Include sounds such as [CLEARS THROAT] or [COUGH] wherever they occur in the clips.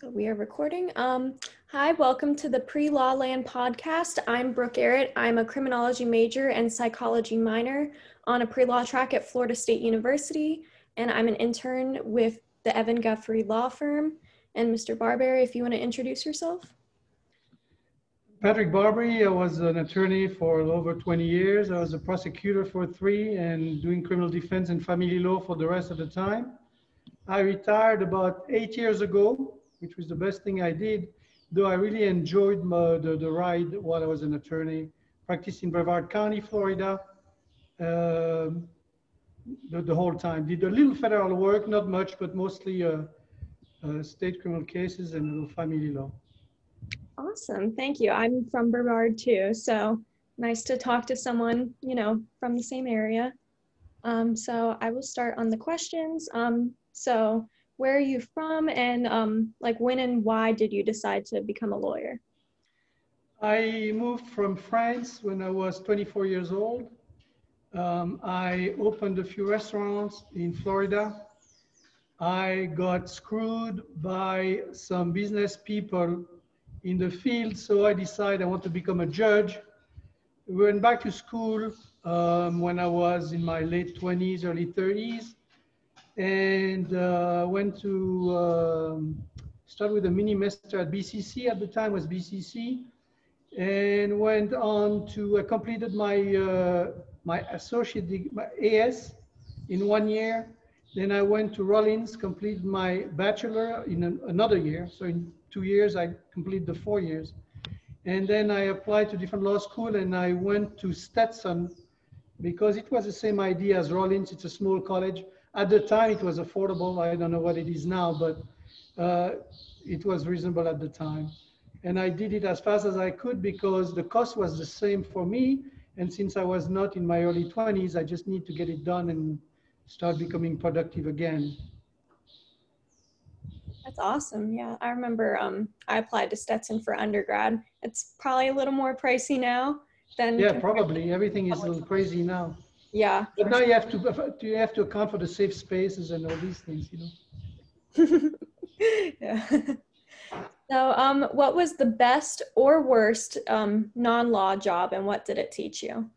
So we are recording. Um, hi, welcome to the Pre-Law Land podcast. I'm Brooke Garrett. I'm a criminology major and psychology minor on a pre-law track at Florida State University, and I'm an intern with the Evan Guthrie Law Firm. And Mr. Barberry, if you want to introduce yourself. Patrick Barbary, I was an attorney for over 20 years. I was a prosecutor for three and doing criminal defense and family law for the rest of the time. I retired about eight years ago which was the best thing I did, though I really enjoyed my, the, the ride while I was an attorney, practiced in Brevard County, Florida, um, the, the, whole time. Did a little federal work, not much, but mostly uh, uh, state criminal cases and family law. Awesome, thank you. I'm from Brevard too, so nice to talk to someone, you know, from the same area. Um, so I will start on the questions. Um, so where are you from and um, like when and why did you decide to become a lawyer? I moved from France when I was 24 years old. Um, I opened a few restaurants in Florida. I got screwed by some business people in the field, so I decided I want to become a judge. We went back to school um, when I was in my late 20s, early 30s and uh, went to um, start with a mini master at BCC. At the time was BCC, and went on to uh, completed my uh, my associate my AS in one year. Then I went to Rollins, completed my bachelor in an, another year. So in two years, I completed the four years. And then I applied to different law school and I went to Stetson because it was the same idea as Rollins. It's a small college. At the time, it was affordable. I don't know what it is now, but uh, it was reasonable at the time. And I did it as fast as I could because the cost was the same for me. And since I was not in my early 20s, I just need to get it done and start becoming productive again. That's awesome. Yeah, I remember um, I applied to Stetson for undergrad. It's probably a little more pricey now than. Yeah, probably. Everything is a little crazy now. Yeah. But now you have to do [LAUGHS] you have to account for the safe spaces and all these things, you know. [LAUGHS] yeah. [LAUGHS] So, um, what was the best or worst um, non-law job, and what did it teach you?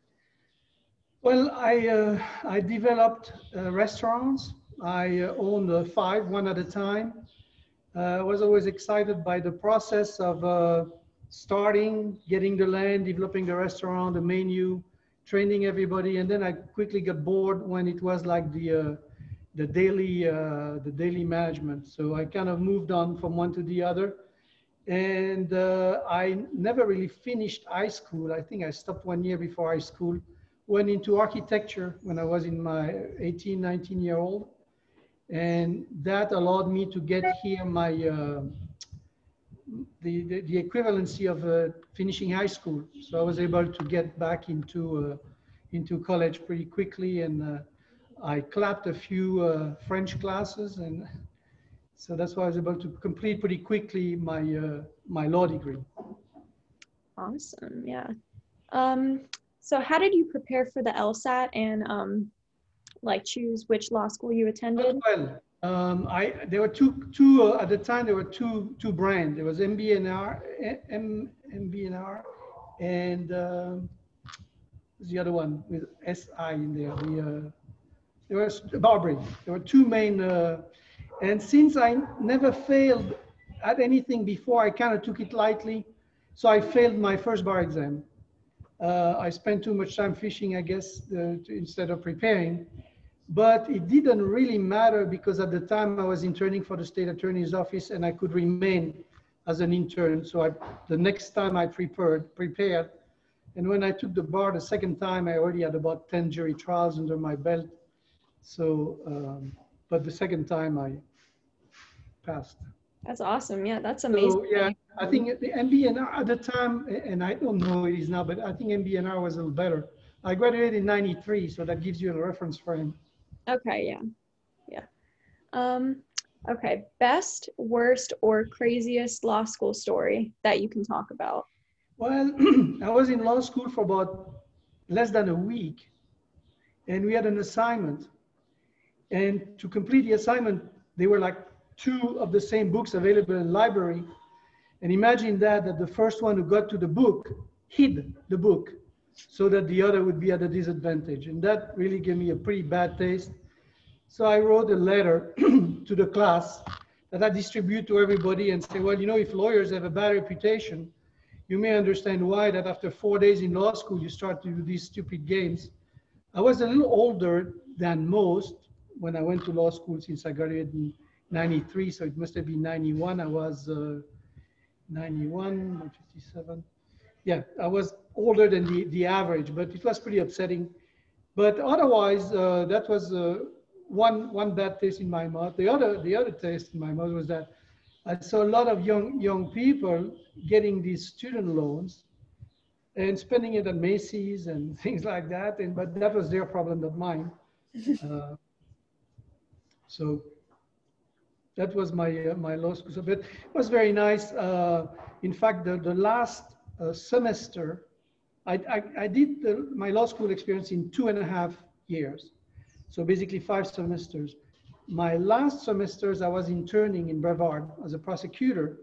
Well, I uh, I developed uh, restaurants. I uh, owned uh, five, one at a time. Uh, I was always excited by the process of uh, starting, getting the land, developing the restaurant, the menu, training everybody, and then I quickly got bored when it was like the uh, the daily uh, the daily management. So I kind of moved on from one to the other, and uh, I never really finished high school. I think I stopped one year before high school. Went into architecture when I was in my 18, 19 year old, and that allowed me to get here my uh, the, the, the, equivalency of uh, finishing high school. So I was able to get back into, uh, into college pretty quickly and uh, I CLEPed a few uh, French classes and [LAUGHS] so that's why I was able to complete pretty quickly my, uh, my law degree. Awesome, yeah. Um, so how did you prepare for the LSAT and um, like choose which law school you attended? Well, um, I there were two two uh, at the time there were two two brands. There was MBNR, M, MBNR, and um, the other one with SI in there. The uh, there was BarBri. There were two main, uh, and since I never failed at anything before, I kind of took it lightly. So I failed my first bar exam. Uh, I spent too much time fishing, I guess, uh, to, instead of preparing. But it didn't really matter because at the time I was interning for the state attorney's office and I could remain as an intern. So I, the next time I prepared, prepared, and when I took the bar the second time, I already had about 10 jury trials under my belt. So, um, but the second time I passed. That's awesome. Yeah, that's amazing. So, yeah, I think the MBNR at the time, and I don't know it is now, but I think MBNR was a little better. I graduated in 93, so that gives you a reference frame. Okay, yeah. Yeah. Um, okay, best, worst, or craziest law school story that you can talk about? Well, [CLEARS THROAT] I was in law school for about less than a week, and we had an assignment. And to complete the assignment, they were like two of the same books available in library. And imagine that, that the first one who got to the book hid the book so that the other would be at a disadvantage. And that really gave me a pretty bad taste. So I wrote a letter [CLEARS THROAT] to the class that I distribute to everybody and say, well, you know, if lawyers have a bad reputation, you may understand why that after four days in law school, you start to do these stupid games. I was a little older than most when I went to law school since I graduated in 93, so it must have been 91. I was uh, 91, 57. Yeah, I was older than the, the average, but it was pretty upsetting. But otherwise, uh, that was uh, one, one bad taste in my mouth. The other, the other taste in my mouth was that I saw a lot of young, young people getting these student loans and spending it at Macy's and [LAUGHS] things like that. And, but that was their problem, not mine. [LAUGHS] Uh, so that was my, uh, my law school. But it was very nice. Uh, in fact, the, the last uh, semester, I, I, I did the, my law school experience in two and a half years. So basically five semesters. My last semesters, I was interning in Brevard as a prosecutor,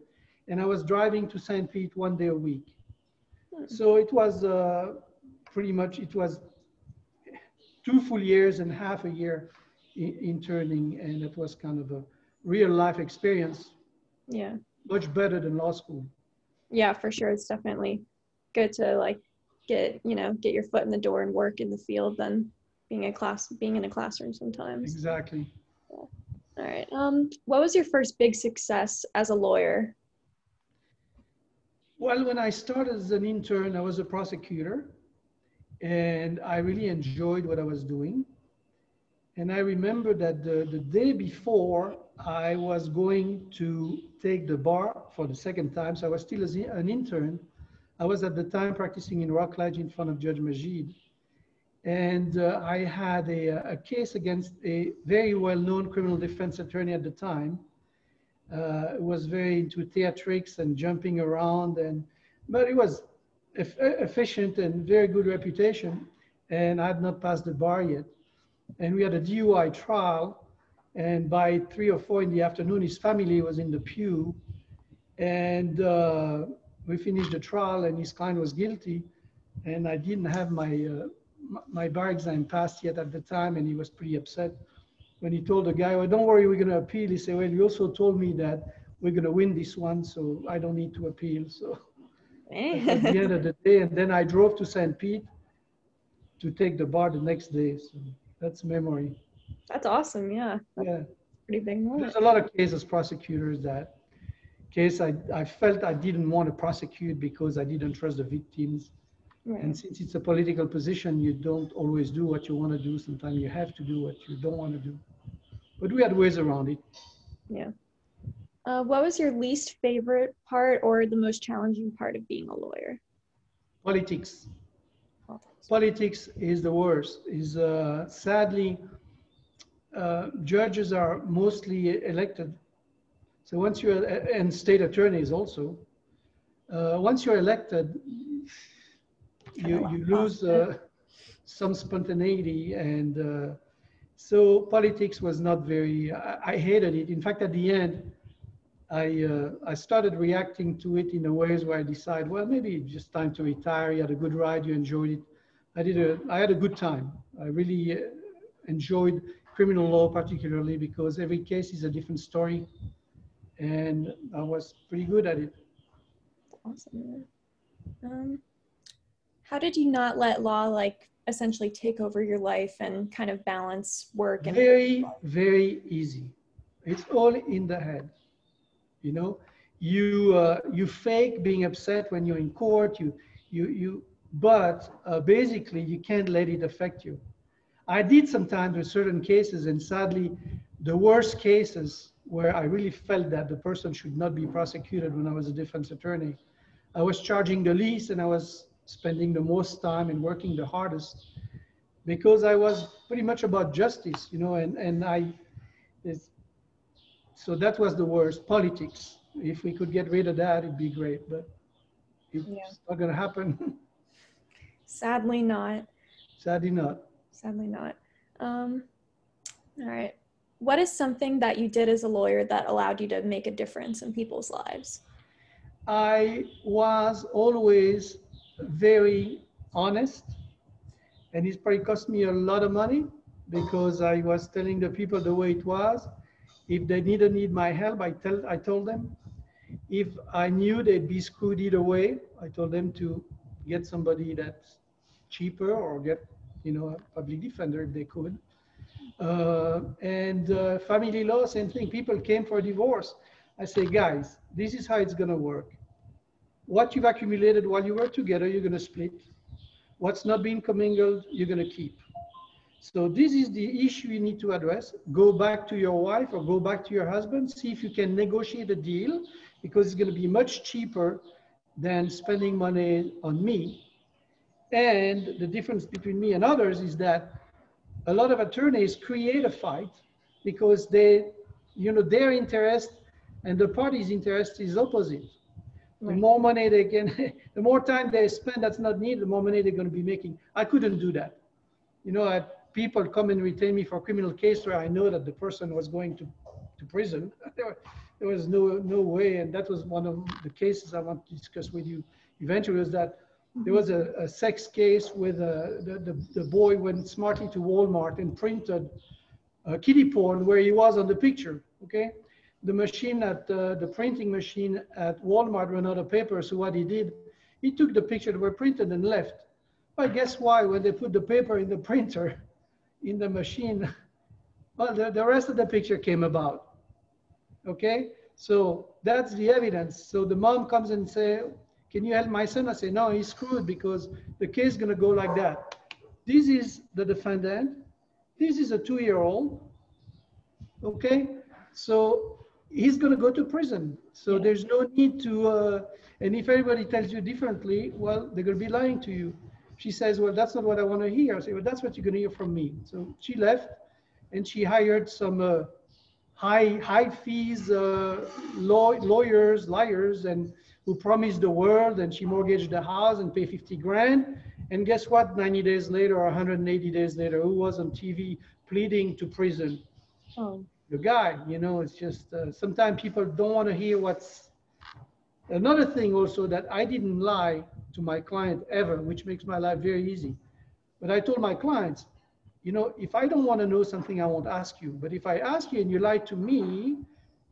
and I was driving to St. Pete one day a week. So it was uh, pretty much, it was two full years and half a year interning, and it was kind of a real life experience. Yeah. Much better than law school. Yeah, for sure. It's definitely good to like get, you know, get your foot in the door and work in the field than being a class being in a classroom sometimes. Exactly. Yeah. All right. Um, what was your first big success as a lawyer? Well, when I started as an intern, I was a prosecutor and I really enjoyed what I was doing. And I remember that the, the day before I was going to take the bar for the second time, so I was still an intern. I was at the time practicing in Rockledge in front of Judge Majid. And uh, I had a, a, case against a very well-known criminal defense attorney at the time. Uh, was very into theatrics and jumping around, and but it was efficient and very good reputation. And I had not passed the bar yet. And we had a DUI trial. And by three or four in the afternoon, his family was in the pew. And uh, we finished the trial, and his client was guilty. And I didn't have my uh, my bar exam passed yet at the time, and he was pretty upset when he told the guy, "Well, don't worry, we're going to appeal." He said, "Well, you also told me that we're going to win this one, so I don't need to appeal." So at the end of the day, and then I drove to St. Pete to take the bar the next day. So that's memory. That's awesome. Yeah. That's yeah. Pretty big moment. There's a lot of cases, prosecutors that case I, I felt I didn't want to prosecute because I didn't trust the victims. Right. And since it's a political position, you don't always do what you want to do. Sometimes you have to do what you don't want to do. But we had ways around it. Yeah. Uh, what was your least favorite part or the most challenging part of being a lawyer? Politics. Politics, is the worst. Is uh, sadly, uh, judges are mostly elected. So once you're, and state attorneys also, uh, once you're elected, you, you lose uh, some spontaneity and uh, so politics was not very I, I, hated it in fact at the end I, uh, I started reacting to it in a ways where I decide, well, maybe it's just time to retire. You had a good ride, you enjoyed it. I did a, I had a good time. I really uh, enjoyed criminal law particularly because every case is a different story, and I was pretty good at it. Awesome. Um, how did you not let law like essentially take over your life and kind of balance work and very very easy it's all in the head you know you uh, you fake being upset when you're in court you you you but uh, basically you can't let it affect you i did sometimes with certain cases and sadly the worst cases where i really felt that the person should not be prosecuted when i was a defense attorney i was charging the least and i was spending the most time and working the hardest because I was pretty much about justice, you know, and, and I, so that was the worst, politics. If we could get rid of that, it'd be great, but it's yeah. not going to happen. [LAUGHS] Sadly not. Sadly not. Sadly not. Um, all right. what is something that you did as a lawyer that allowed you to make a difference in people's lives? I was always very honest, and it probably cost me a lot of money because I was telling the people the way it was. If they didn't need my help, I tell I told them. If I knew they'd be screwed either way, I told them to get somebody that's cheaper or get you know a public defender if they could. Uh, and uh, family law, same thing. People came for divorce. I say, guys, this is how it's going to work. What you've accumulated while you were together, you're going to split. What's not been commingled, you're going to keep. So this is the issue you need to address. Go back to your wife or go back to your husband, see if you can negotiate a deal because it's going to be much cheaper than spending money on me. And the difference between me and others is that a lot of attorneys create a fight because they, you know, their interest and the party's interest is opposite. Right. The more money they can, [LAUGHS] the more time they spend that's not needed, the more money they're going to be making. I couldn't do that. You know, I, people come and retain me for a criminal case where I know that the person was going to, to prison. [LAUGHS] there, was no no way, and that was one of the cases I want to discuss with you eventually. Was that there was a, a sex case with a, the, the, the, boy went smartly to Walmart and printed a kiddie porn where he was on the picture, okay? The machine at uh, the printing machine at Walmart ran out of paper, so what he did, he took the picture that were printed and left. But guess why? When they put the paper in the [LAUGHS] printer, in the machine, [LAUGHS] well, the, the rest of the picture came about, okay? So that's the evidence. So the mom comes and say, can you help my son? I say, no, he's screwed because the case is going to go like that. This is the defendant. This is a two-year-old. Okay, so he's going to go to prison. So yeah. there's no need to. Uh, and if everybody tells you differently, well, they're going to be lying to you. She says, well, that's not what I want to hear. I say, well, that's what you're going to hear from me. So she left, and she hired some uh, high high fees uh, law, lawyers, liars, and who promised the world and she mortgaged the house and paid 50 grand. And guess what? 90 days later or 180 days later, who was on TV pleading to prison? Oh. The guy, you know, it's just uh, sometimes people don't want to hear what's. Another thing also that I didn't lie to my client ever, which makes my life very easy. But I told my clients, you know, if I don't want to know something, I won't ask you. But if I ask you and you lie to me,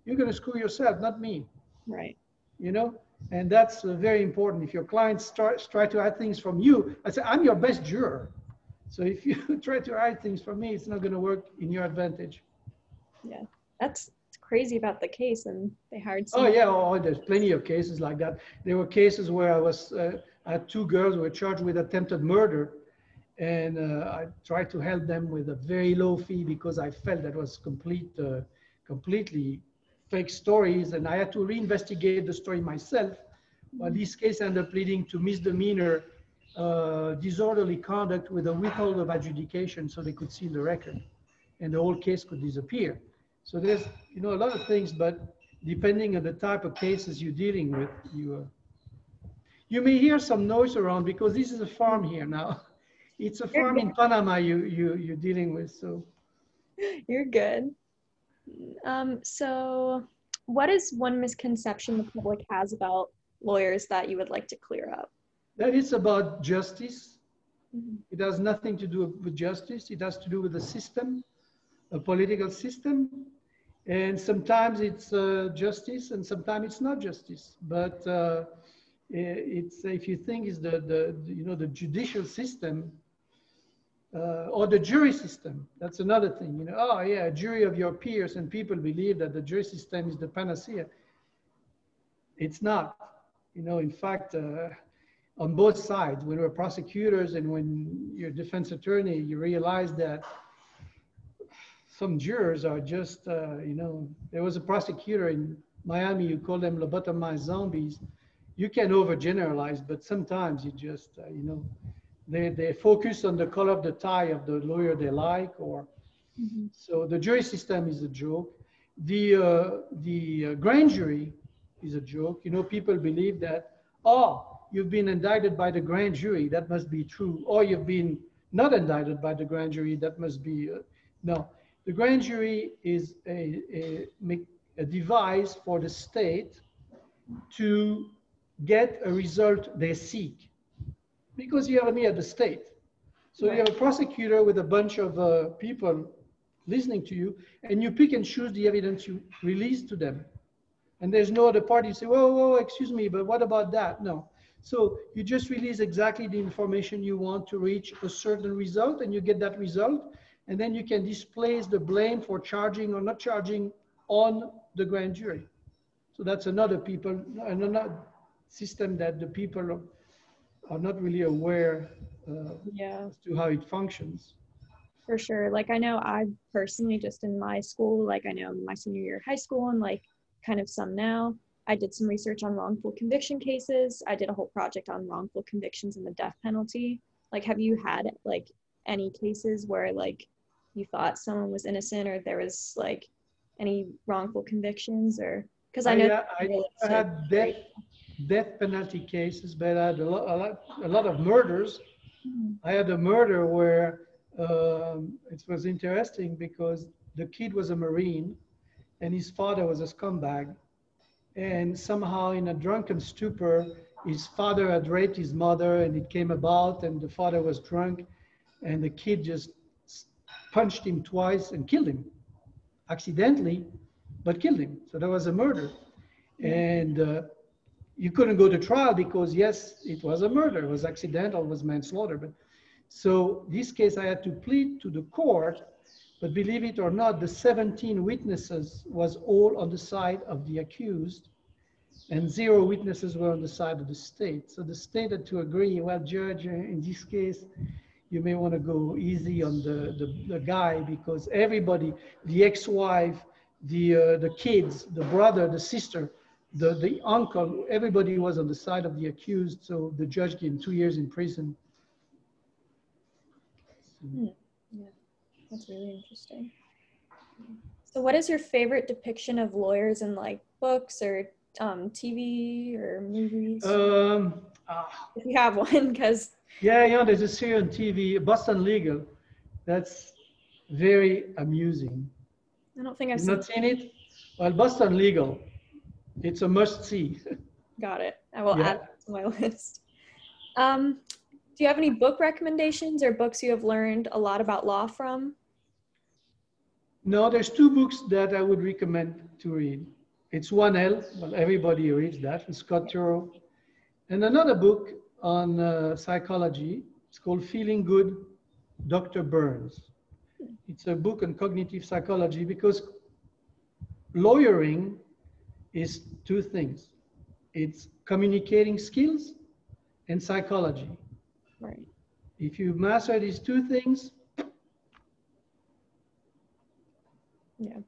you're going to screw yourself, not me. Right. You know, and that's uh, very important. If your clients start, try to hide things from you, I say, I'm your best juror. So if you [LAUGHS] try to hide things from me, it's not going to work in your advantage. Yeah, that's crazy about the case. And they hired Oh, yeah, oh, there's plenty of cases like that. There were cases where I was, uh, I had two girls who were charged with attempted murder. And uh, I tried to help them with a very low fee because I felt that was complete, uh, completely fake stories, and I had to reinvestigate the story myself. But this case ended up leading to misdemeanor uh, disorderly conduct with a withhold of adjudication so they could see the record and the whole case could disappear. So there's, you know, a lot of things, but depending on the type of cases you're dealing with, you, uh, you may hear some noise around because this is a farm here now. [LAUGHS] It's a farm in Panama you, you, you're dealing with, so. You're good. Um, so, what is one misconception the public has about lawyers that you would like to clear up? That is about justice. Mm-hmm. It has nothing to do with justice. It has to do with the system, a political system. And sometimes it's uh, justice and sometimes it's not justice. But uh, it's, if you think is the, the, you know, the judicial system, uh, or the jury system. That's another thing. You know, oh yeah, a jury of your peers, and people believe that the jury system is the panacea. It's not. You know, in fact, uh, on both sides, when we're prosecutors and when you're defense attorney, you realize that some jurors are just, uh, you know, there was a prosecutor in Miami you call them lobotomized zombies. You can overgeneralize, but sometimes you just, uh, you know, they, they focus on the color of the tie of the lawyer they like or mm-hmm. so the jury system is a joke. The uh, the uh, grand jury is a joke. You know people believe that oh you've been indicted by the grand jury that must be true or you've been not indicted by the grand jury that must be uh, no. The grand jury is a, a, a device for the state to get a result they seek because you are at the state. So right. you have a prosecutor with a bunch of uh, people listening to you, and you pick and choose the evidence you release to them. And there's no other party say, whoa, whoa, excuse me, but what about that? No. So you just release exactly the information you want to reach a certain result, and you get that result, and then you can displace the blame for charging or not charging on the grand jury. So that's another people, another system that the people are not really aware uh, yeah. as to how it functions. For sure. Like I know I personally just in my school, like I know my senior year of high school and like kind of some now. I did some research on wrongful conviction cases. I did a whole project on wrongful convictions and the death penalty. Like, have you had like any cases where like you thought someone was innocent or there was like any wrongful convictions or because I know I, I, I had death death penalty cases, but I had a lot, a lot, a lot of murders. I had a murder where um, it was interesting because the kid was a Marine and his father was a scumbag. And somehow, in a drunken stupor, his father had raped his mother and it came about, and the father was drunk, and the kid just punched him twice and killed him accidentally, but killed him. So that was a murder. And uh, you couldn't go to trial because yes, it was a murder, it was accidental, it was manslaughter. But so this case I had to plead to the court, but believe it or not, the 17 witnesses was all on the side of the accused and zero witnesses were on the side of the state. So the state had to agree, well, judge, in this case, you may want to go easy on the, the, the guy because everybody, the ex-wife, the, uh, the kids, the brother, the sister, the, the uncle, everybody was on the side of the accused, so the judge gave him two years in prison. Hmm. Yeah, that's really interesting. So, what is your favorite depiction of lawyers in like books or um, TV or movies? Um, uh, if you have one, because yeah, yeah, there's a series on TV, Boston Legal. That's very amusing. I don't think I've seen not seen it. Well, Boston Legal it's a must see. [LAUGHS] Got it. I will yeah. add to my [LAUGHS] list. Um, do you have any book recommendations or books you have learned a lot about law from? No, there's two books that I would recommend to read. It's 1L, well, everybody reads that, Scott Turow. And another book on uh, psychology, it's called Feeling Good, Dr. Burns. It's a book on cognitive psychology because lawyering is two things. It's communicating skills and psychology. Right. If you master these two things, yeah.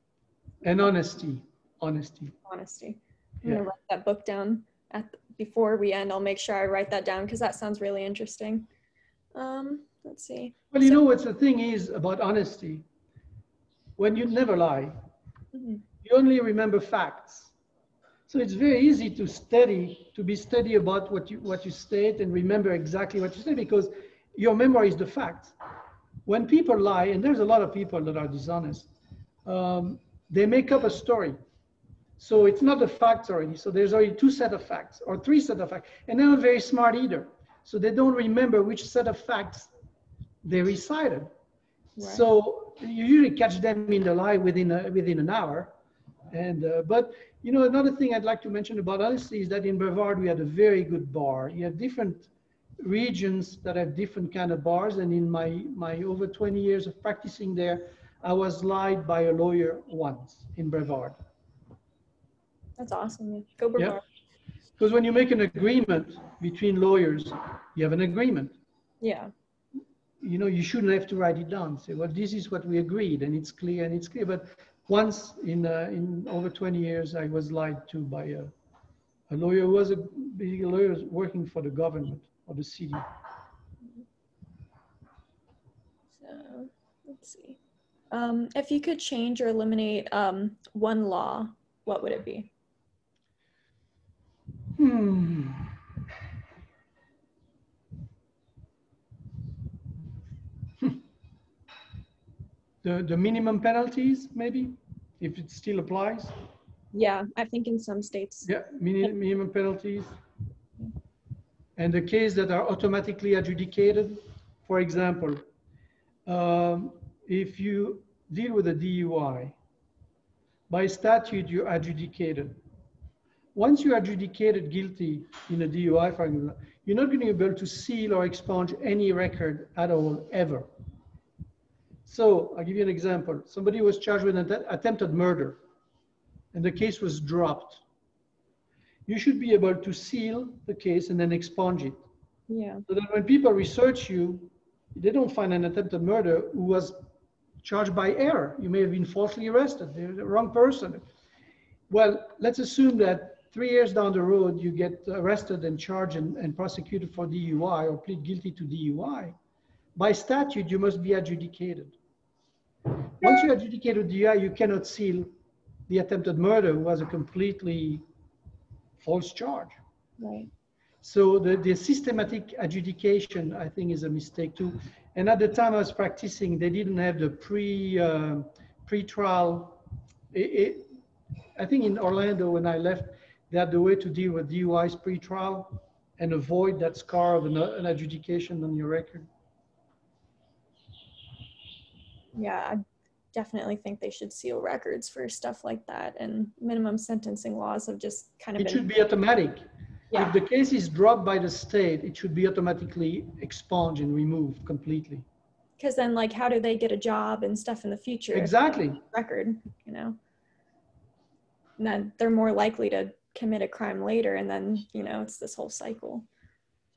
And honesty, honesty. Honesty. I'm yeah. gonna write that book down at before we end. I'll make sure I write that down because that sounds really interesting. Um, let's see. Well, you so, know what the thing is about honesty? When you never lie, mm-hmm. you only remember facts. So it's very easy to study, to be steady about what you, what you state and remember exactly what you say because your memory is the facts. When people lie, and there's a lot of people that are dishonest, um, they make up a story. So it's not the facts already. So there's already two set of facts or three set of facts. And they're not very smart either. So they don't remember which set of facts they recited. Right. So you usually catch them in the lie within a, within an hour. And uh, but you know, another thing I'd like to mention about honesty is that in Brevard, we had a very good bar. You have different regions that have different kind of bars. And in my, my over 20 years of practicing there, I was lied by a lawyer once in Brevard. That's awesome. Go Brevard. Yeah. Because when you make an agreement between lawyers, you have an agreement. Yeah. You know, you shouldn't have to write it down. Say, well, this is what we agreed, and it's clear, and it's clear. But once in, uh, in over 20 years, I was lied to by a, a lawyer who was a, a lawyer working for the government or the city. So let's see. Um, if you could change or eliminate um, one law, what would it be? Hmm. The, the minimum penalties, maybe, if it still applies. Yeah, I think in some states. Yeah, mini- minimum penalties. And the cases that are automatically adjudicated, for example, um, if you deal with a DUI, by statute, you're adjudicated. Once you're adjudicated guilty in a DUI, for example, you're not going to be able to seal or expunge any record at all, ever. So I'll give you an example. Somebody was charged with an attempted murder and the case was dropped. You should be able to seal the case and then expunge it. Yeah. So that when people research you, they don't find an attempted murder who was charged by error. You may have been falsely arrested. They're the wrong person. Well, let's assume that three years down the road, you get arrested and charged and, and prosecuted for DUI or plead guilty to DUI. By statute, you must be adjudicated. Once you're adjudicated DUI, you cannot seal the attempted murder was a completely false charge. Right. So the, the systematic adjudication, I think, is a mistake too. And at the time I was practicing, they didn't have the pre uh, pre-trial. It, it, I think in Orlando when I left, they had the way to deal with DUIs pre-trial and avoid that scar of an, an adjudication on your record. Yeah, definitely think they should seal records for stuff like that. And minimum sentencing laws have just kind of It been. should be automatic. Yeah. If the case is dropped by the state, it should be automatically expunged and removed completely. Because then, like, how do they get a job and stuff in the future? Exactly. Record, you know? And then they're more likely to commit a crime later. And then, you know, it's this whole cycle.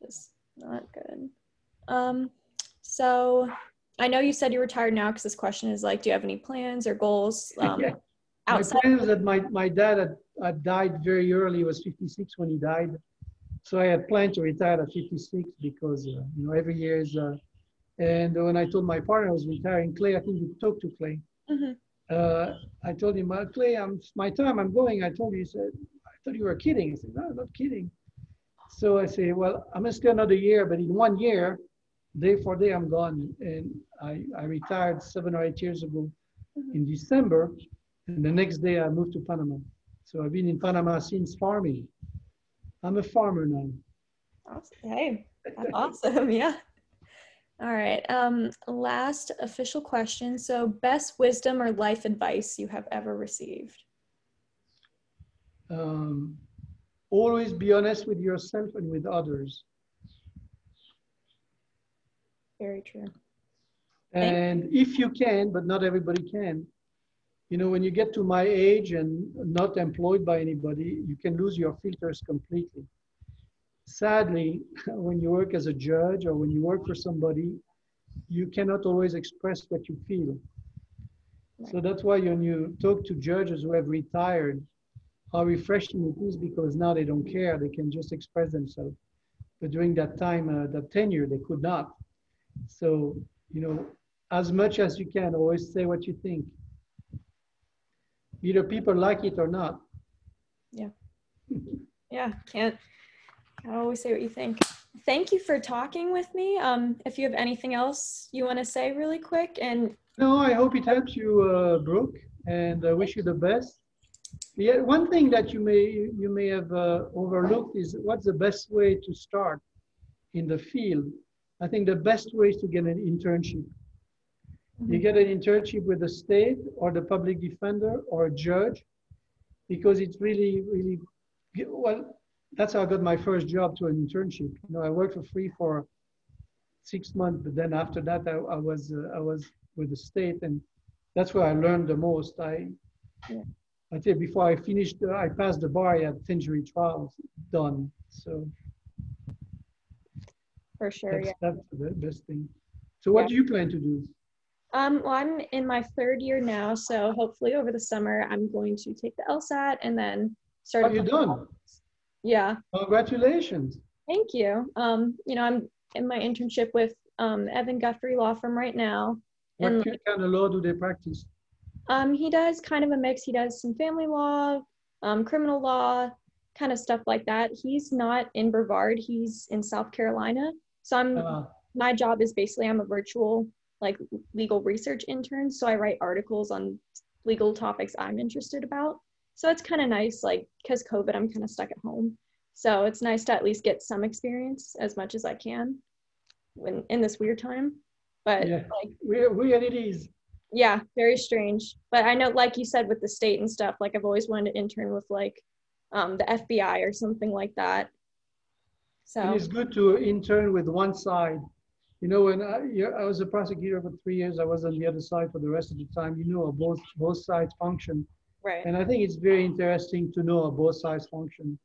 Just not good. Um, so I know you said you're retired now because this question is like, do you have any plans or goals [LAUGHS] um, Yeah. outside? My plan was that my, my dad had, had died very early. He was 56 when he died. So I had planned to retire at 56 because, uh, you know, every year is, uh, and when I told my partner I was retiring, Clay, I think you talked to Clay. Mhm. Uh, I told him, well, Clay, I'm, my time, I'm going. I told you, he said, I thought you were kidding. He said, no, I'm not kidding. So I say, well, I'm gonna stay another year, but in one year, day for day, I'm gone. And I, I retired seven or eight years ago in December. And the next day I moved to Panama. So I've been in Panama since farming. I'm a farmer now. Awesome. Hey, that's awesome. [LAUGHS] Yeah. All right. Um, last official question. So, best wisdom or life advice you have ever received? Um, always be honest with yourself and with others. Very true. And if you can, but not everybody can, you know, when you get to my age and not employed by anybody, you can lose your filters completely. Sadly, [LAUGHS] when you work as a judge or when you work for somebody, you cannot always express what you feel. So that's why when you talk to judges who have retired, how refreshing it is because now they don't care, they can just express themselves. But during that time, uh, that tenure, they could not. So, you know, as much as you can, always say what you think. Either people like it or not. [LAUGHS] Yeah, can't, can't always say what you think. Thank you for talking with me. Um, if you have anything else you want to say really quick, and No, I hope it helps you, uh, Brooke, and I wish you the best. Yeah, one thing that you may you may have uh, overlooked is what's the best way to start in the field. I think the best way is to get an internship. You get an internship with the state or the public defender or a judge, because it's really really well. That's how I got my first job to an internship. You know, I worked for free for six months, but then after that, I, I was uh, I was with the state, and that's where I learned the most. I Yeah. I tell you, before I finished, uh, I passed the bar. I had 10 jury trials done. So for sure, that's, yeah. that's the best thing. So what Yeah. do you plan to do? Um, well, I'm in my third year now, so hopefully over the summer I'm going to take the LSAT and then start. Are you couple- done? Yeah, Congratulations. thank you. Um, you know, I'm in my internship with um, Evan Guthrie Law Firm right now. What And- ki- kind of law do they practice? Um, he does kind of a mix. He does some family law, um, criminal law, kind of stuff like that. He's not in Brevard. He's in South Carolina. So I'm Uh, my job is basically I'm a virtual like legal research intern, So I write articles on legal topics I'm interested about. So it's kind of nice, like, because COVID, I'm kind of stuck at home. So it's nice to at least get some experience as much as I can when in this weird time. But Yeah. like, Weird, weird it is. yeah, very strange. But I know, like you said, with the state and stuff, like I've always wanted to intern with like um, the FBI or something like that. So It is good to intern with one side. You know, when I, I was a prosecutor for three years, I was on the other side for the rest of the time. You know both both sides function, right, and I think it's very interesting to know how both sides function.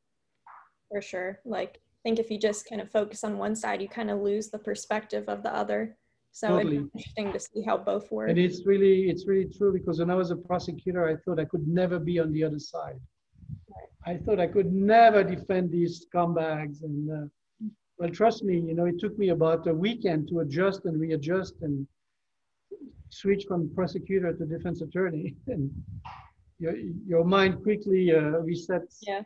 for sure. Like I think if you just kind of focus on one side, you kind of lose the perspective of the other. So Totally. it's interesting to see how both work. And it's really it's really true because when I was a prosecutor, I thought I could never be on the other side. I thought I could never defend these scumbags. And uh, well, trust me, you know, it took me about a weekend to adjust and readjust and switch from prosecutor to defense attorney. [LAUGHS] And your your mind quickly uh, resets. Yeah.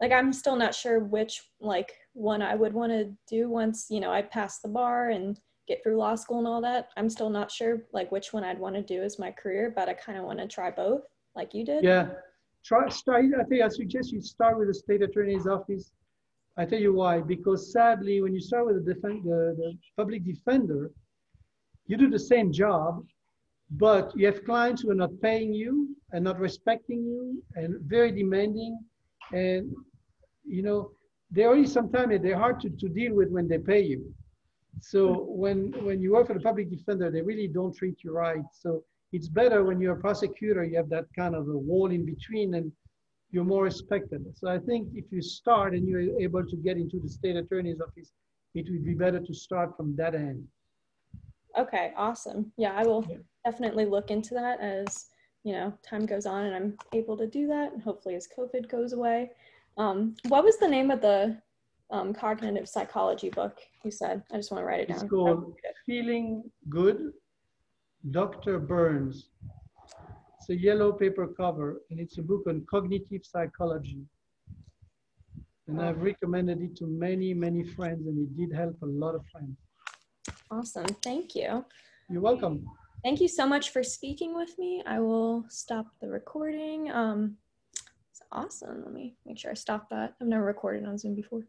Like I'm still not sure which like one I would want to do once, you know, I pass the bar and get through law school and all that. I'm still not sure like which one I'd want to do as my career, but I kind of want to try both like you did. Yeah. Try start. I think I suggest you start with the state attorney's office. I tell you why. Because sadly, when you start with the, defen- the, the public defender, you do the same job, but you have clients who are not paying you and not respecting you and very demanding. And, you know, they already sometimes they're hard to, to deal with when they pay you. So mm-hmm. when, when you work for the public defender, they really don't treat you right. So it's better when you're a prosecutor, you have that kind of a wall in between and you're more respected. So I think if you start and you're able to get into the state attorney's office, it would be better to start from that end. Okay, awesome. Yeah, I will Yeah. definitely look into that as, you know, time goes on and I'm able to do that and hopefully as COVID goes away. Um, what was the name of the um, cognitive psychology book you said? I just want to write it It's down. called Feeling Good, Dr. Burns. It's a yellow paper cover, and it's a book on cognitive psychology. And I've recommended it to many, many friends, and it did help a lot of friends. Awesome. Thank you. You're welcome. Thank you so much for speaking with me. I will stop the recording. Um, it's awesome. Let me make sure I stop that. I've never recorded on Zoom before.